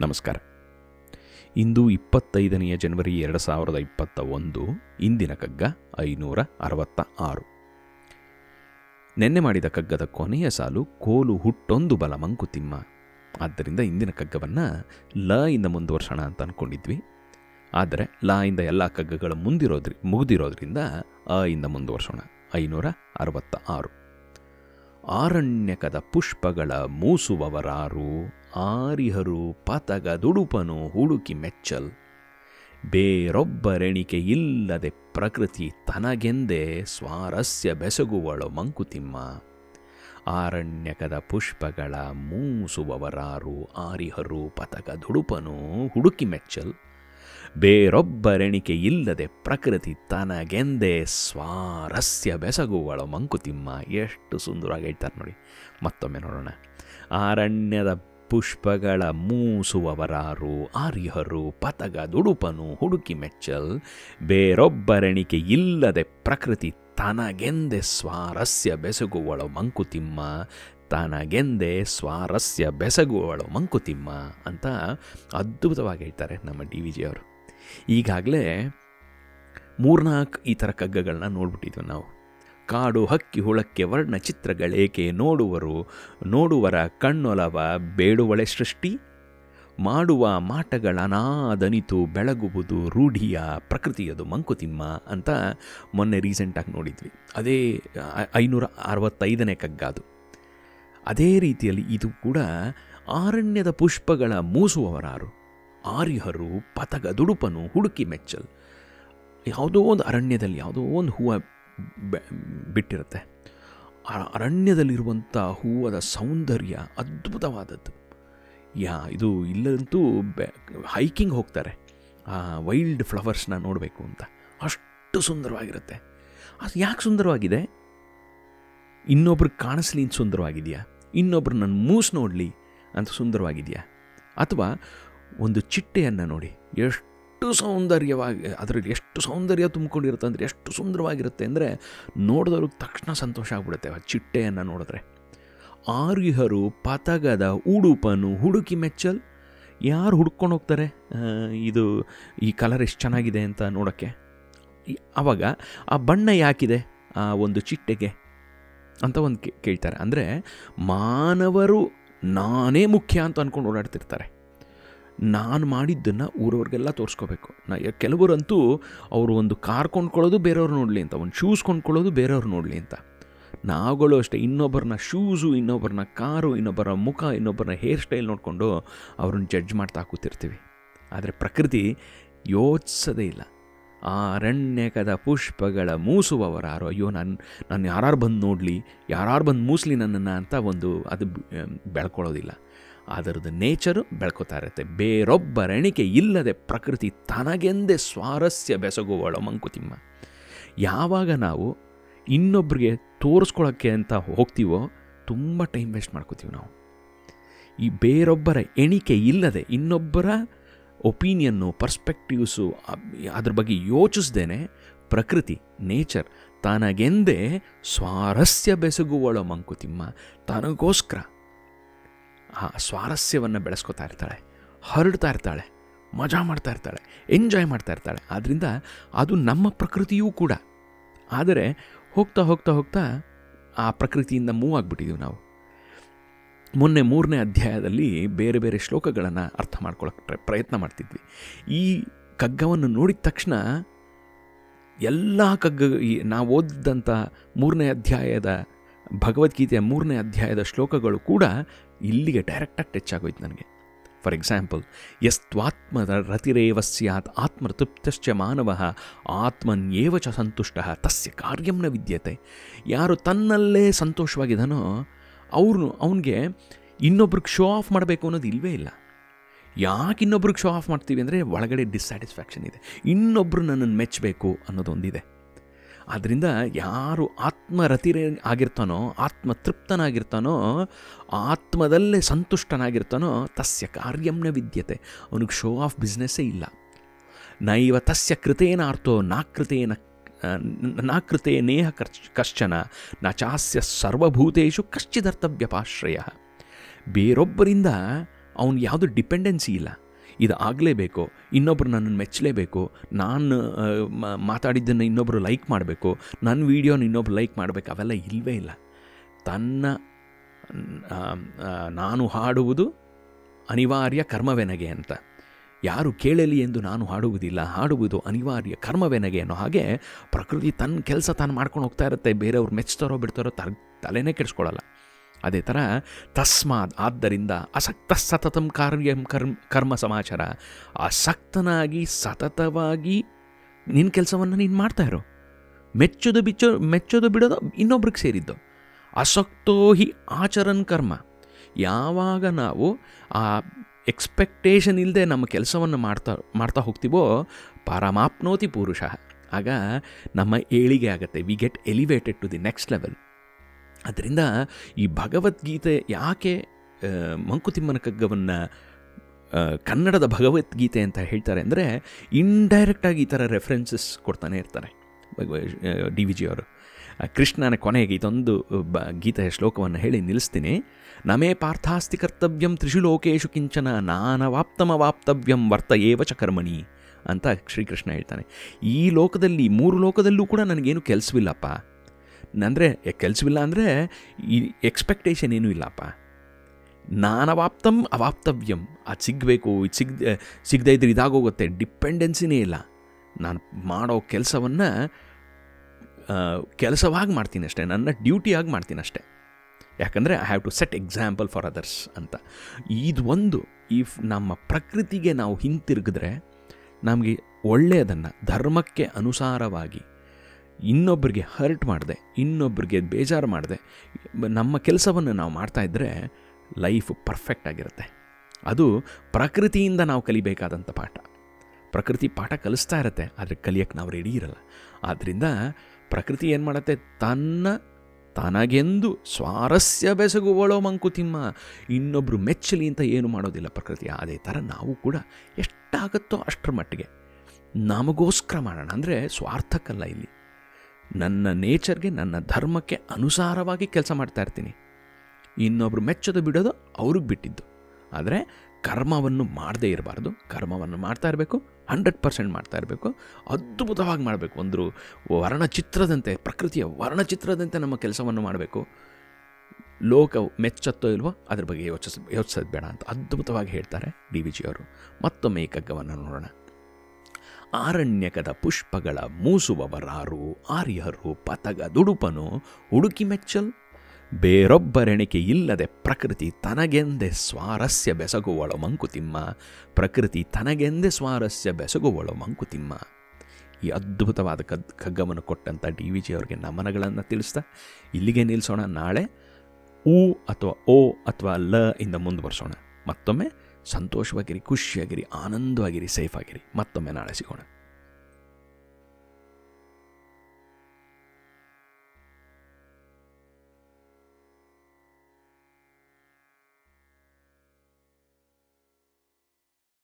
ನಮಸ್ಕಾರ. ಇಂದು ಇಪ್ಪತ್ತೈದನೆಯ ಜನವರಿ ಎರಡು ಸಾವಿರದ ಇಪ್ಪತ್ತ ಒಂದು ಇಂದಿನ ಕಗ್ಗ ಐನೂರ ಅರವತ್ತ ಆರು ನೆನ್ನೆ ಮಾಡಿದ ಕಗ್ಗದ ಕೊನೆಯ ಸಾಲು ಕೋಲು ಹುಟ್ಟೊಂದು ಬಲ ಮಂಕುತಿಮ್ಮ ಆದ್ದರಿಂದ ಇಂದಿನ ಕಗ್ಗವನ್ನು ಲ ಇಂದ ಮುಂದುವರ್ಸೋಣ ಅಂತ ಅಂದ್ಕೊಂಡಿದ್ವಿ ಆದರೆ ಲ ಇಂದ ಎಲ್ಲ ಕಗ್ಗಗಳು ಮುಂದಿರೋದ್ರಿ, ಮುಗಿದಿರೋದ್ರಿಂದ ಅ ಇಂದ ಮುಂದುವರ್ಸೋಣ. ಐನೂರ ಅರವತ್ತ ಆರು ಆರಣ್ಯಕದ ಪುಷ್ಪಗಳ ಮೂಸುವವರಾರು. ಆರಿಹರು ಪತಗ ದುಡುಪನು ಹುಡುಕಿ ಮೆಚ್ಚಲ್. ಬೇರೊಬ್ಬರೆಣಿಕೆ ಇಲ್ಲದೆ ಪ್ರಕೃತಿ ತನಗೆಂದೇ ಸ್ವಾರಸ್ಯ ಬೆಸಗುವಳು ಮಂಕುತಿಮ್ಮ. ಆರಣ್ಯಕದ ಪುಷ್ಪಗಳ ಮೂಸುವವರಾರು ಆರಿಹರು ಪತಕ ದುಡುಪನು ಹುಡುಕಿ ಮೆಚ್ಚಲ್. ಬೇರೊಬ್ಬರೆಣಿಕೆ ಇಲ್ಲದೆ ಪ್ರಕೃತಿ ತನಗೆಂದೇ ಸ್ವಾರಸ್ಯ ಬೆಸಗುವಳು ಮಂಕುತಿಮ್ಮ. ಎಷ್ಟು ಸುಂದರವಾಗಿ ಹೇಳ್ತಾರೆ ನೋಡಿ. ಮತ್ತೊಮ್ಮೆ ನೋಡೋಣ. ಆರಣ್ಯದ ಪುಷ್ಪಗಳ ಮೂಸುವವರಾರು, ಆರ್ಯರು ಪತಗ ದುಡುಪನು ಹುಡುಕಿ ಮೆಚ್ಚಲ್ ಬೇರೊಬ್ಬರೆಣಿಕೆ ಇಲ್ಲದೆ ಪ್ರಕೃತಿ ತನಗೆಂದೆ ಸ್ವಾರಸ್ಯ ಬೆಸಗುವಳು ಮಂಕುತಿಮ್ಮ, ತನಗೆಂದೆ ಸ್ವಾರಸ್ಯ ಬೆಸಗುವಳು ಮಂಕುತಿಮ್ಮ ಅಂತ ಅದ್ಭುತವಾಗಿ ಹೇಳ್ತಾರೆ ನಮ್ಮ ಡಿ ವಿ ಜಿಯವರು ಈಗಾಗಲೇ ಮೂರ್ನಾಲ್ಕು ಈ ಥರ ಕಗ್ಗಗಳನ್ನ ನೋಡ್ಬಿಟ್ಟಿದ್ವಿ ನಾವು. ಕಾಡು ಹಕ್ಕಿ ಹುಳಕ್ಕೆ ವರ್ಣ ಚಿತ್ರಗಳೇಕೆ ನೋಡುವರು? ನೋಡುವರ ಕಣ್ಣೊಲವ ಬೇಡುವಳೆ ಸೃಷ್ಟಿ? ಮಾಡುವ ಮಾಟಗಳನಾದನಿತು ಬೆಳಗುವುದು ರೂಢಿಯ ಪ್ರಕೃತಿಯದು ಮಂಕುತಿಮ್ಮ ಅಂತ ಮೊನ್ನೆ ರೀಸೆಂಟಾಗಿ ನೋಡಿದ್ವಿ. ಅದೇ ಐನೂರ ಅರವತ್ತೈದನೇ ಕಗ್ಗಾದು. ಅದೇ ರೀತಿಯಲ್ಲಿ ಇದು ಕೂಡ ಆರಣ್ಯದ ಪುಷ್ಪಗಳ ಮೂಸುವವರಾರು. ಆರ್ಯಹರು ಪತಗ ದುಡುಪನು ಹುಡುಕಿ ಮೆಚ್ಚಲ್. ಯಾವುದೋ ಒಂದು ಅರಣ್ಯದಲ್ಲಿ, ಯಾವುದೋ ಒಂದು ಹೂವು ಬಿಟ್ಟಿರುತ್ತೆ. ಅರಣ್ಯದಲ್ಲಿರುವಂಥ ಹೂವದ ಸೌಂದರ್ಯ ಅದ್ಭುತವಾದದ್ದು. ಯಾ, ಇದು ಇಲ್ಲಂತೂ ಬೆ, ಹೈಕಿಂಗ್ ಹೋಗ್ತಾರೆ. ಆ, ವೈಲ್ಡ್ ಫ್ಲವರ್ಸ್ನ ನೋಡಬೇಕು ಅಂತ. ಅಷ್ಟು ಸುಂದರವಾಗಿರುತ್ತೆ. ಅದು ಯಾಕೆ ಸುಂದರವಾಗಿದೆ? ಇನ್ನೊಬ್ರು ಕಾಣಿಸ್ಲಿ ಅಂತ ಸುಂದರವಾಗಿದೆಯಾ? ಇನ್ನೊಬ್ರು ನನ್ನ ಮೂಸ್ ನೋಡಲಿ ಅಂತ ಸುಂದರವಾಗಿದೆಯಾ? ಅಥವಾ ಒಂದು ಚಿಟ್ಟೆಯನ್ನು ನೋಡಿ, ಎಷ್ಟು ಸೌಂದರ್ಯವಾಗಿ, ಅದರಲ್ಲಿ ಎಷ್ಟು ಸೌಂದರ್ಯ ತುಂಬಿಕೊಂಡಿರುತ್ತೆ ಅಂದರೆ, ಎಷ್ಟು ಸುಂದರವಾಗಿರುತ್ತೆ ಅಂದರೆ, ನೋಡಿದವ್ರಿಗೆ ತಕ್ಷಣ ಸಂತೋಷ ಆಗ್ಬಿಡುತ್ತೆ ಆ ಚಿಟ್ಟೆಯನ್ನು ನೋಡಿದ್ರೆ. ಆರ್ಯಹರು ಪತಗದ ಉಡುಪನು ಹುಡುಕಿ ಮೆಚ್ಚಲ್. ಯಾರು ಹುಡ್ಕೊಂಡು ಹೋಗ್ತಾರೆ? ಇದು ಈ ಕಲರ್ ಎಷ್ಟು ಚೆನ್ನಾಗಿದೆ ಅಂತ ನೋಡೋಕ್ಕೆ. ಆವಾಗ ಆ ಬಣ್ಣ ಯಾಕಿದೆ? ಆ ಒಂದು ಚಿಟ್ಟೆಗೆ ಅಂತ ಒಂದು ಕೇಳ್ತಾರೆ. ಅಂದರೆ ಮಾನವರು ನಾನೇ ಮುಖ್ಯ ಅಂತ ಅಂದ್ಕೊಂಡು ಓಡಾಡ್ತಿರ್ತಾರೆ. ನಾನು ಮಾಡಿದ್ದನ್ನು ಊರವ್ರಿಗೆಲ್ಲ ತೋರಿಸ್ಕೋಬೇಕು. ನಾ ಕೆಲವರಂತೂ ಅವರು ಒಂದು ಕಾರ್ ಕೊಂಡ್ಕೊಳ್ಳೋದು ಬೇರೆಯವ್ರು ನೋಡಲಿ ಅಂತ, ಒಂದು ಶೂಸ್ ಕೊಂಡ್ಕೊಳ್ಳೋದು ಬೇರೆಯವ್ರು ನೋಡಲಿ ಅಂತ. ನಾವುಗಳು ಅಷ್ಟೇ ಇನ್ನೊಬ್ಬರನ್ನ ಶೂಸು ಇನ್ನೊಬ್ಬರನ್ನ ಕಾರು, ಇನ್ನೊಬ್ಬರ ಮುಖ ಇನ್ನೊಬ್ಬರನ್ನ ಹೇರ್ ಸ್ಟೈಲ್ ನೋಡಿಕೊಂಡು ಅವ್ರನ್ನ ಜಡ್ಜ್ ಮಾಡ್ತಾ ಕೂತಿರ್ತೀವಿ. ಆದರೆ ಪ್ರಕೃತಿ ಯೋಚಿಸೋದೇ ಇಲ್ಲ. ಆ ಅರಣ್ಯಕದ ಪುಷ್ಪಗಳ ಮೂಸುವವರಾರು, ಅಯ್ಯೋ, ನಾನು ನಾನು ಯಾರು ಬಂದು ನೋಡಲಿ ಯಾರು ಬಂದು ಮೂಸಲಿ ನನ್ನನ್ನು ಅಂತ ಒಂದು ಅದು ಬೆಳ್ಕೊಳ್ಳೋದಿಲ್ಲ. ಅದರದ್ದು ನೇಚರು ಬೆಳ್ಕೋತಾ ಇರುತ್ತೆ ಬೇರೊಬ್ಬರೆಣಿಕೆ ಇಲ್ಲದೆ ಪ್ರಕೃತಿ ತನಗೆಂದೇ ಸ್ವಾರಸ್ಯ ಬೆಸಗುವಳು ಮಂಕುತಿಮ್ಮ. ಯಾವಾಗ ನಾವು ಇನ್ನೊಬ್ರಿಗೆ ತೋರಿಸ್ಕೊಳ್ಳೋಕ್ಕೆ ಅಂತ ಹೋಗ್ತೀವೋ ತುಂಬ ಟೈಮ್ ವೇಸ್ಟ್ ಮಾಡ್ಕೋತೀವಿ ನಾವು. ಈ ಬೇರೊಬ್ಬರ ಎಣಿಕೆ ಇಲ್ಲದೆ ಇನ್ನೊಬ್ಬರ ಒಪೀನಿಯನ್ನು, ಪರ್ಸ್ಪೆಕ್ಟಿವ್ಸು, ಅದ್ರ ಬಗ್ಗೆ ಯೋಚಿಸ್ದೇ ಪ್ರಕೃತಿ, ನೇಚರ್ ತನಗೆಂದೇ ಸ್ವಾರಸ್ಯ ಬೆಸಗುವಳು ಮಂಕುತಿಮ್ಮ. ತನಗೋಸ್ಕರ. ಆ ಸ್ವಾರಸ್ಯವನ್ನು ಬೆಳೆಸ್ಕೊತಾ ಇರ್ತಾಳೆ. ಹರಡ್ತಾ ಇರ್ತಾಳೆ. ಮಜಾ ಮಾಡ್ತಾ ಇರ್ತಾಳೆ. ಎಂಜಾಯ್ ಮಾಡ್ತಾ ಇರ್ತಾಳೆ. ಆದ್ದರಿಂದ ಅದು ನಮ್ಮ ಪ್ರಕೃತಿಯೂ ಕೂಡ. ಆದರೆ ಹೋಗ್ತಾ ಹೋಗ್ತಾ ಹೋಗ್ತಾ ಆ ಪ್ರಕೃತಿಯಿಂದ ಮೂವ್ ಆಗಿಬಿಟ್ಟಿದ್ದೀವಿ ನಾವು. ಮೊನ್ನೆ ಮೂರನೇ ಅಧ್ಯಾಯದಲ್ಲಿ ಬೇರೆ ಬೇರೆ ಶ್ಲೋಕಗಳನ್ನು ಅರ್ಥ ಮಾಡ್ಕೊಳ್ಳೋಕೆ ಪ್ರಯತ್ನ ಮಾಡ್ತಿದ್ವಿ. ಈ ಕಗ್ಗವನ್ನು ನೋಡಿದ ತಕ್ಷಣ ಎಲ್ಲ ಕಗ್ಗ ಈ ನಾವು ಓದಿದಂಥ ಮೂರನೇ ಅಧ್ಯಾಯದ ಭಗವದ್ಗೀತೆಯ ಮೂರನೇ ಅಧ್ಯಾಯದ ಶ್ಲೋಕಗಳು ಕೂಡ ಇಲ್ಲಿಗೆ ಡೈರೆಕ್ಟಾಗಿ ಟಚ್ ಆಗೋಯ್ತು ನನಗೆ. ಫಾರ್ ಎಕ್ಸಾಂಪಲ್ ಯಸ್ತ್ವಾತ್ಮದ ರತಿರೇವ ಸ್ಯಾತ್ ಆತ್ಮತೃಪ್ತಶ್ಚ ಮಾನವ ಆತ್ಮನ್ಯೇವ ಚ ಸಂತುಷ್ಟ ತಸ್ಯ ಕಾರ್ಯಂನ ವಿದ್ಯತೆ. ಯಾರು ತನ್ನಲ್ಲೇ ಸಂತೋಷವಾಗಿದ್ದಾನೋ ಅವ್ರು ಅವನಿಗೆ ಇನ್ನೊಬ್ರಿಗೆ ಶೋ ಆಫ್ ಮಾಡಬೇಕು ಅನ್ನೋದು ಇಲ್ಲವೇ ಇಲ್ಲ. ಯಾಕೆ ಇನ್ನೊಬ್ರಿಗೆ ಶೋ ಆಫ್ ಮಾಡ್ತೀವಿ ಅಂದರೆ ಒಳಗಡೆ ಡಿಸ್ಸ್ಯಾಟಿಸ್ಫ್ಯಾಕ್ಷನ್ ಇದೆ. ಇನ್ನೊಬ್ಬರು ನನ್ನನ್ನು ಮೆಚ್ಚಬೇಕು ಅನ್ನೋದೊಂದಿದೆ. ಆದ್ದರಿಂದ ಯಾರು ಆತ್ಮರತಿರ ಆಗಿರ್ತಾನೋ, ಆತ್ಮತೃಪ್ತನಾಗಿರ್ತಾನೋ, ಆತ್ಮದಲ್ಲೇ ಸಂತುಷ್ಟನಾಗಿರ್ತಾನೋ, ತಸ್ಯ ಕಾರ್ಯಂನ ವಿದ್ಯತೆ. ಅವನಿಗೆ ಶೋ ಆಫ್ ಬಿಸ್ನೆಸ್ಸೇ ಇಲ್ಲ. ನೈವ ತಸ್ಯ ಕೃತೇನಾರ್ಥೋ ನಾಕೃತೇನ ನಾಕೃತೆ ನೇಹ ಕಶ್ಚನ, ನ ಚಾಸ್ಯ ಸರ್ವಭೂತೇಶು ಕಶ್ಚಿದರ್ತವ್ಯಪಾಶ್ರಯ. ಬೇರೊಬ್ಬರಿಂದ ಅವನು ಯಾವುದೂ ಡಿಪೆಂಡೆನ್ಸಿ ಇಲ್ಲ. ಇದು ಆಗಲೇಬೇಕು ಇನ್ನೊಬ್ರು ನನ್ನನ್ನು ಮೆಚ್ಚಲೇಬೇಕು, ನಾನು ಮಾತಾಡಿದ್ದನ್ನು ಇನ್ನೊಬ್ಬರು ಲೈಕ್ ಮಾಡಬೇಕು ನನ್ನ ವೀಡಿಯೋನ ಇನ್ನೊಬ್ರು ಲೈಕ್ ಮಾಡಬೇಕು, ಅವೆಲ್ಲ ಇಲ್ಲವೇ ಇಲ್ಲ. ತನ್ನ ನಾನು ಹಾಡುವುದು ಅನಿವಾರ್ಯ ಕರ್ಮವೆನಗೆ ಅಂತ. ಯಾರು ಕೇಳಲಿ ಎಂದು ನಾನು ಹಾಡುವುದಿಲ್ಲ, ಹಾಡುವುದು ಅನಿವಾರ್ಯ ಕರ್ಮವೆನಗೆ ಅನ್ನೋ ಹಾಗೆ ಪ್ರಕೃತಿ ತನ್ನ ಕೆಲಸ ತಾನು ಮಾಡ್ಕೊಂಡು ಹೋಗ್ತಾ ಇರುತ್ತೆ, ಬೇರೆಯವ್ರು ಮೆಚ್ತಾರೋ ಬಿಡ್ತಾರೋ ತರ, ತಲೆನೇ ಕೆಡಿಸ್ಕೊಳ್ಳಲ್ಲ ಅದೇ ಥರ ತಸ್ಮಾದ್ ಆದ್ದರಿಂದ ಅಸಕ್ತ ಸತತಂ ಕಾರ್ಯಂ ಕರ್ಮ ಕರ್ಮ ಸಮಾಚಾರ ಅಸಕ್ತನಾಗಿ ಸತತವಾಗಿ ನಿನ್ನ ಕೆಲಸವನ್ನು ನೀನು ಮಾಡ್ತಾ ಇರೋ. ಮೆಚ್ಚೋದು ಬಿಚ್ಚೋ, ಮೆಚ್ಚೋದು ಬಿಡೋದು ಇನ್ನೊಬ್ರಿಗೆ ಸೇರಿದ್ದು. ಅಸಕ್ತೋ ಹಿ ಆಚರನ್ ಕರ್ಮ. ಯಾವಾಗ ನಾವು ಆ ಎಕ್ಸ್ಪೆಕ್ಟೇಷನ್ ಇಲ್ಲದೆ ನಮ್ಮ ಕೆಲಸವನ್ನು ಮಾಡ್ತಾ ಮಾಡ್ತಾ ಹೋಗ್ತೀವೋ ಪರಮಾಪ್ನೋತಿ ಪುರುಷ. ಆಗ ನಮ್ಮ ಏಳಿಗೆ ಆಗುತ್ತೆ. We get elevated to the next level. ಅದರಿಂದ ಈ ಭಗವದ್ಗೀತೆ ಯಾಕೆ ಮಂಕುತಿಮ್ಮನ ಕಗ್ಗವನ್ನು ಕನ್ನಡದ ಭಗವದ್ಗೀತೆ ಅಂತ ಹೇಳ್ತಾರೆ ಅಂದರೆ ಇಂಡೈರೆಕ್ಟಾಗಿ ಈ ಥರ ರೆಫರೆನ್ಸಸ್ ಕೊಡ್ತಾನೆ ಇರ್ತಾರೆ ಡಿ ವಿ ಜಿ ಅವರು. ಕೃಷ್ಣನ ಕೊನೆಗೆ ಇದೊಂದು, ಬ, ಗೀತೆಯ ಶ್ಲೋಕವನ್ನು ಹೇಳಿ ನಿಲ್ಲಿಸ್ತೀನಿ. ನಮೇ ಪಾರ್ಥಾಸ್ತಿ ಕರ್ತವ್ಯಂ ತ್ರಿಷು ಲೋಕೇಶು ಕಿಂಚನ ನಾನವಾಪ್ತಮವಾಪ್ತವ್ಯಂ ವರ್ತ ಏವ ಚ ಕರ್ಮಣಿ ಅಂತ ಶ್ರೀಕೃಷ್ಣ ಹೇಳ್ತಾನೆ. ಈ ಲೋಕದಲ್ಲಿ, ಮೂರು ಲೋಕದಲ್ಲೂ ಕೂಡ ನನಗೇನು ಕೆಲಸವಿಲ್ಲಪ್ಪ. ಅಂದರೆ ಕೆಲಸವಿಲ್ಲ ಅಂದರೆ, ಈ ಎಕ್ಸ್ಪೆಕ್ಟೇಷನ್ ಏನೂ ಇಲ್ಲಪ್ಪ. ನಾನವಾಪ್ತಂ ಅವಾಪ್ತವ್ಯಂ. ಅದು ಸಿಗಬೇಕು, ಇದು ಸಿಗ್ ಸಿಗದೇ ಇದ್ರೆ ಇದಾಗೋಗುತ್ತೆ. ಡಿಪೆಂಡೆನ್ಸಿನೇ ಇಲ್ಲ. ನಾನು ಮಾಡೋ ಕೆಲಸವನ್ನು ಕೆಲಸವಾಗಿ ಮಾಡ್ತೀನಿ ಅಷ್ಟೇ. ನನ್ನ ಡ್ಯೂಟಿಯಾಗಿ ಮಾಡ್ತೀನಿ ಅಷ್ಟೇ. ಯಾಕಂದರೆ I have to set example for others ಅಂತ. ಇದು ಒಂದು ಇಫ್ ನಮ್ಮ ಪ್ರಕೃತಿಗೆ ನಾವು ಹಿಂತಿರುಗಿದ್ರೆ, ನಮಗೆ ಒಳ್ಳೆಯದನ್ನು, ಧರ್ಮಕ್ಕೆ ಅನುಸಾರವಾಗಿ ಇನ್ನೊಬ್ಬರಿಗೆ ಹರ್ಟ್ ಮಾಡಿದೆ ಇನ್ನೊಬ್ಬರಿಗೆ ಬೇಜಾರು ಮಾಡಿದೆ. ನಮ್ಮ ಕೆಲಸವನ್ನು ನಾವು ಮಾಡ್ತಾ ಇದ್ದರೆ ಲೈಫ್ ಪರ್ಫೆಕ್ಟ್ ಆಗಿರುತ್ತೆ. ಅದು ಪ್ರಕೃತಿಯಿಂದ ನಾವು ಕಲಿಬೇಕಾದಂಥ ಪಾಠ. ಪ್ರಕೃತಿ ಪಾಠ ಕಲಿಸ್ತಾ ಇರುತ್ತೆ, ಆದರೆ ಕಲಿಯೋಕ್ಕೆ ನಾವು ರೆಡಿ ಇರಲ್ಲ. ಆದ್ದರಿಂದ ಪ್ರಕೃತಿ ಏನು ಮಾಡುತ್ತೆ? ತನ್ನ, ತನಗೆಂದು ಸ್ವಾರಸ್ಯ ಬೆಸಗುವಳೋ ಮಂಕುತಿಮ್ಮ. ಇನ್ನೊಬ್ಬರು ಮೆಚ್ಚಲಿ ಅಂತ ಏನು ಮಾಡೋದಿಲ್ಲ ಪ್ರಕೃತಿ. ಅದೇ ಥರ ನಾವು ಕೂಡ ಎಷ್ಟಾಗುತ್ತೋ ಅಷ್ಟರ ಮಟ್ಟಿಗೆ. ನಮಗೋಸ್ಕರ ಮಾಡೋಣ. ಅಂದರೆ ಸ್ವಾರ್ಥಕ್ಕಲ್ಲ ಇಲ್ಲಿ. ನನ್ನ ನೇಚರ್ಗೆ ನನ್ನ ಧರ್ಮಕ್ಕೆ ಅನುಸಾರವಾಗಿ ಕೆಲಸ ಮಾಡ್ತಾ ಇರ್ತೀನಿ. ಇನ್ನೊಬ್ರು ಮೆಚ್ಚೋದು ಬಿಡೋದು ಅವ್ರಿಗೆ ಬಿಟ್ಟಿದ್ದು. ಆದರೆ ಕರ್ಮವನ್ನು ಮಾಡದೇ ಇರಬಾರ್ದು. ಕರ್ಮವನ್ನು ಮಾಡ್ತಾ ಇರಬೇಕು, ಹಂಡ್ರೆಡ್ ಪರ್ಸೆಂಟ್ ಮಾಡ್ತಾ ಇರಬೇಕು. ಅದ್ಭುತವಾಗಿ ಮಾಡಬೇಕು. ಒಂದು ವರ್ಣಚಿತ್ರದಂತೆ, ಪ್ರಕೃತಿಯ ವರ್ಣಚಿತ್ರದಂತೆ ನಮ್ಮ ಕೆಲಸವನ್ನು ಮಾಡಬೇಕು. ಲೋಕ ಮೆಚ್ಚತ್ತೋ ಇಲ್ವೋ ಅದ್ರ ಬಗ್ಗೆ ಯೋಚಿಸ್, ಯೋಚಿಸೋದು ಬೇಡ ಅಂತ ಅದ್ಭುತವಾಗಿ ಹೇಳ್ತಾರೆ ಡಿ ವಿ ಜಿಯವರು. ಮತ್ತೊಮ್ಮೆ ಈ ಕಗ್ಗವನ್ನು ನೋಡೋಣ. ಆರಣ್ಯಕದ ಪುಷ್ಪಗಳ ಮೂಸುವವರಾರು ಆರ್ಯರು ಪತಗ ದುಡುಪನು ಹುಡುಕಿ ಮೆಚ್ಚಲ್. ಬೇರೊಬ್ಬರೆಣಿಕೆ ಇಲ್ಲದೆ ಪ್ರಕೃತಿ ತನಗೆಂದೇ ಸ್ವಾರಸ್ಯ ಬೆಸಗುವಳು ಮಂಕುತಿಮ್ಮ. ಪ್ರಕೃತಿ ತನಗೆಂದೇ ಸ್ವಾರಸ್ಯ ಬೆಸಗುವಳು ಮಂಕುತಿಮ್ಮ. ಈ ಅದ್ಭುತವಾದ ಕದ್ ಕಗ್ಗವನ್ನು ಕೊಟ್ಟಂಥ ಡಿ ವಿ ಜಿ ಅವರಿಗೆ ನಮನಗಳನ್ನು ತಿಳಿಸ್ತಾ, ಇಲ್ಲಿಗೆ ನಿಲ್ಲಿಸೋಣ ನಾಳೆ ಉ ಅಥವಾ ಓ ಅಥವಾ ಲ ಇಂದ ಮುಂದುವರಿಸೋಣ. ಮತ್ತೊಮ್ಮೆ ಸಂತೋಷವಾಗಿರಿ ಖುಷಿಯಾಗಿರಿ ಆನಂದವಾಗಿರಿ ಸೇಫ್ ಆಗಿರಿ. ಮತ್ತೊಮ್ಮೆ ನಾಳೆ ಸಿಗೋಣ.